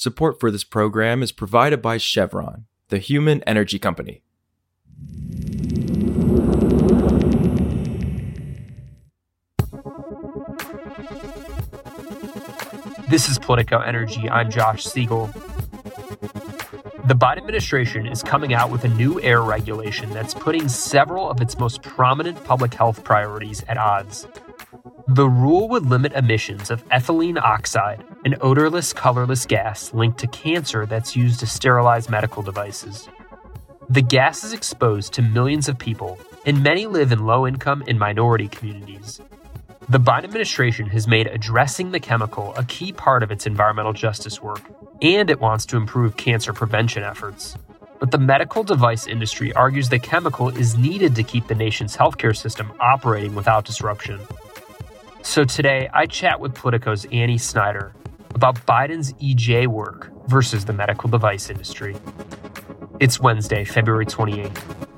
Support for this program is provided by Chevron, the human energy company. This is Politico Energy. I'm Josh Siegel. The Biden administration is coming out with a new air regulation that's putting several of its most prominent public health priorities at odds. The rule would limit emissions of ethylene oxide, an odorless, colorless gas linked to cancer that's used to sterilize medical devices. The gas is exposed to millions of people, and many live in low income and minority communities. The Biden administration has made addressing the chemical a key part of its environmental justice work, and it wants to improve cancer prevention efforts. But the medical device industry argues the chemical is needed to keep the nation's healthcare system operating without disruption. So today, I chat with Politico's Annie Snider about Biden's EJ work versus the medical device industry. It's Wednesday, February 28th.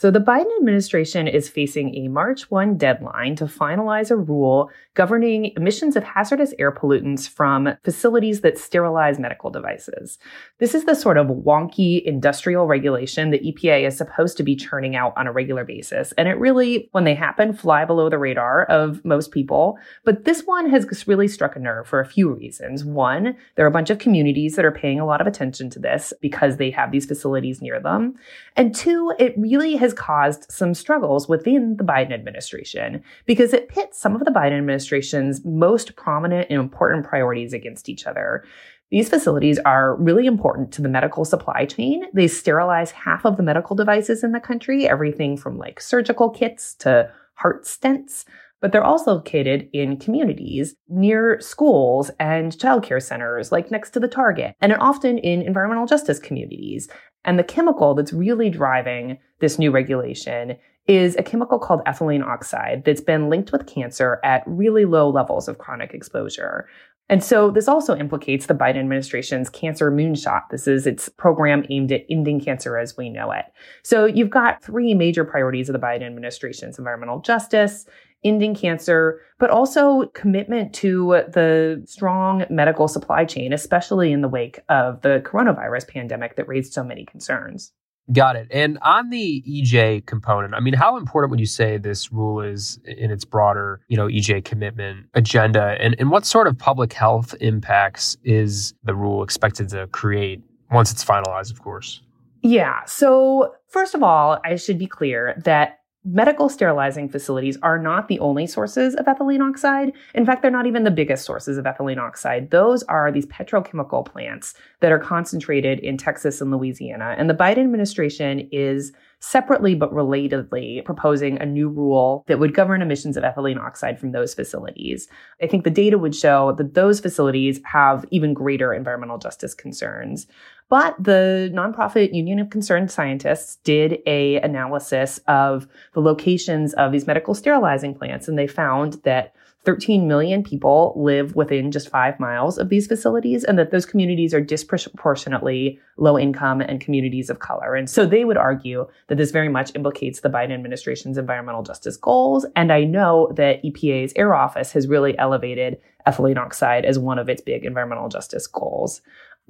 So, the Biden administration is facing a March 1 deadline to finalize a rule governing emissions of hazardous air pollutants from facilities that sterilize medical devices. This is the sort of wonky industrial regulation that EPA is supposed to be churning out on a regular basis. And it really, when they happen, fly below the radar of most people. But this one has really struck a nerve for a few reasons. One, there are a bunch of communities that are paying a lot of attention to this because they have these facilities near them. And two, it really has has caused some struggles within the Biden administration because it pits some of the Biden administration's most prominent and important priorities against each other. These facilities are really important to the medical supply chain. They sterilize half of the medical devices in the country, everything from like surgical kits to heart stents but they're also located in communities near schools and childcare centers, like next to the Target, and often in environmental justice communities. And the chemical that's really driving this new regulation is a chemical called ethylene oxide that's been linked with cancer at really low levels of chronic exposure. And so this also implicates the Biden administration's cancer moonshot. This is its program aimed at ending cancer as we know it. So you've got three major priorities of the Biden administration's environmental justice, ending cancer, but also commitment to the strong medical supply chain, especially in the wake of the coronavirus pandemic that raised so many concerns. Got it. And on the EJ component, I mean, how important would you say this rule is in its broader, you know, EJ commitment agenda? And, and what sort of public health impacts is the rule expected to create once it's finalized, of course? Yeah. So, first of all, I should be clear that Medical sterilizing facilities are not the only sources of ethylene oxide. In fact, they're not even the biggest sources of ethylene oxide. Those are these petrochemical plants that are concentrated in Texas and Louisiana. And the Biden administration is separately but relatedly proposing a new rule that would govern emissions of ethylene oxide from those facilities. I think the data would show that those facilities have even greater environmental justice concerns. But the nonprofit Union of Concerned Scientists did a analysis of the locations of these medical sterilizing plants, and they found that 13 million people live within just five miles of these facilities, and that those communities are disproportionately low income and communities of color. And so they would argue that this very much implicates the Biden administration's environmental justice goals. And I know that EPA's Air Office has really elevated ethylene oxide as one of its big environmental justice goals.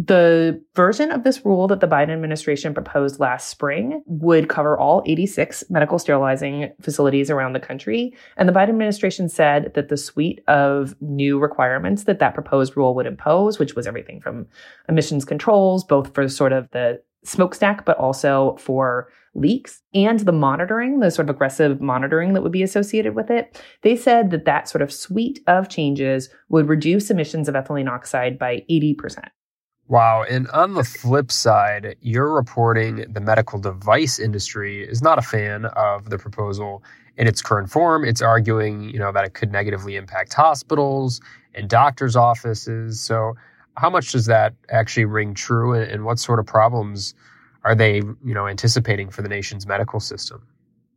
The version of this rule that the Biden administration proposed last spring would cover all 86 medical sterilizing facilities around the country. And the Biden administration said that the suite of new requirements that that proposed rule would impose, which was everything from emissions controls, both for sort of the smokestack, but also for leaks and the monitoring, the sort of aggressive monitoring that would be associated with it. They said that that sort of suite of changes would reduce emissions of ethylene oxide by 80%. Wow. And on the flip side, you're reporting the medical device industry is not a fan of the proposal in its current form. It's arguing, you know, that it could negatively impact hospitals and doctors' offices. So how much does that actually ring true and what sort of problems are they, you know, anticipating for the nation's medical system?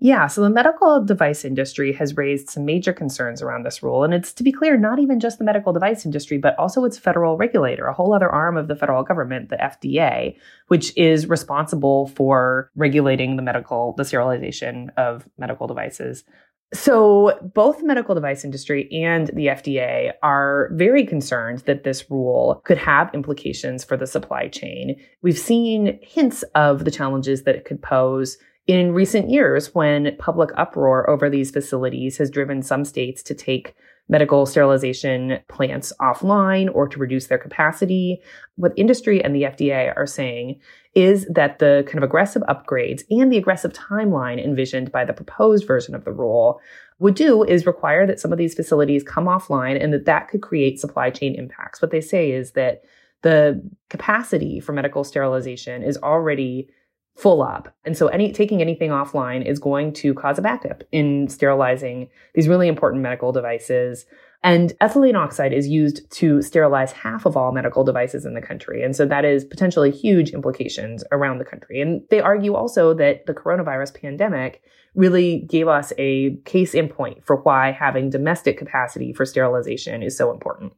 Yeah, so the medical device industry has raised some major concerns around this rule. And it's, to be clear, not even just the medical device industry, but also its federal regulator, a whole other arm of the federal government, the FDA, which is responsible for regulating the medical, the sterilization of medical devices. So, both the medical device industry and the FDA are very concerned that this rule could have implications for the supply chain. We've seen hints of the challenges that it could pose in recent years when public uproar over these facilities has driven some states to take medical sterilization plants offline or to reduce their capacity. What industry and the FDA are saying is that the kind of aggressive upgrades and the aggressive timeline envisioned by the proposed version of the rule would do is require that some of these facilities come offline and that that could create supply chain impacts. What they say is that the capacity for medical sterilization is already full up. And so any taking anything offline is going to cause a backup in sterilizing these really important medical devices. And ethylene oxide is used to sterilize half of all medical devices in the country. And so that is potentially huge implications around the country. And they argue also that the coronavirus pandemic really gave us a case in point for why having domestic capacity for sterilization is so important.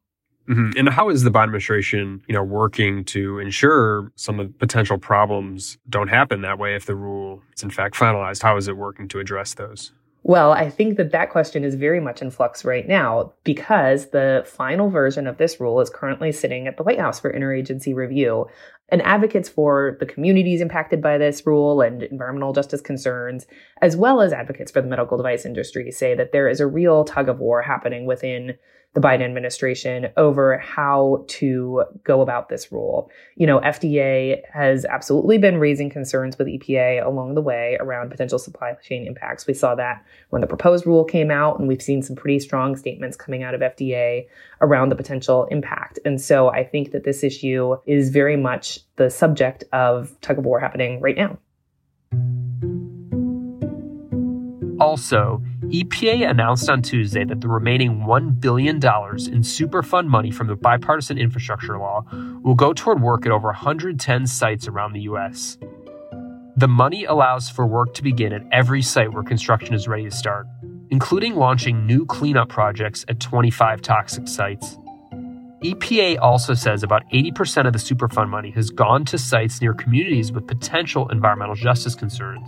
Mm-hmm. And how is the Biden administration, you know, working to ensure some of the potential problems don't happen that way if the rule is in fact finalized? How is it working to address those? Well, I think that that question is very much in flux right now because the final version of this rule is currently sitting at the White House for interagency review. And advocates for the communities impacted by this rule and environmental justice concerns, as well as advocates for the medical device industry, say that there is a real tug of war happening within the Biden administration over how to go about this rule. You know, FDA has absolutely been raising concerns with EPA along the way around potential supply chain impacts. We saw that when the proposed rule came out, and we've seen some pretty strong statements coming out of FDA around the potential impact. And so I think that this issue is very much the subject of tug of war happening right now. Also, EPA announced on Tuesday that the remaining $1 billion in Superfund money from the bipartisan infrastructure law will go toward work at over 110 sites around the U.S. The money allows for work to begin at every site where construction is ready to start, including launching new cleanup projects at 25 toxic sites. EPA also says about 80% of the Superfund money has gone to sites near communities with potential environmental justice concerns.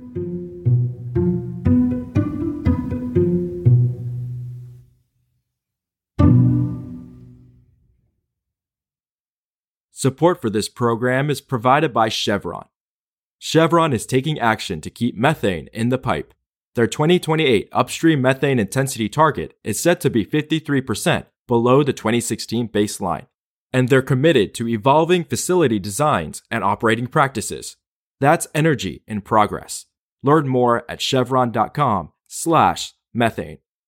Support for this program is provided by Chevron. Chevron is taking action to keep methane in the pipe. Their 2028 upstream methane intensity target is set to be 53% below the 2016 baseline, and they're committed to evolving facility designs and operating practices. That's energy in progress. Learn more at chevron.com/methane.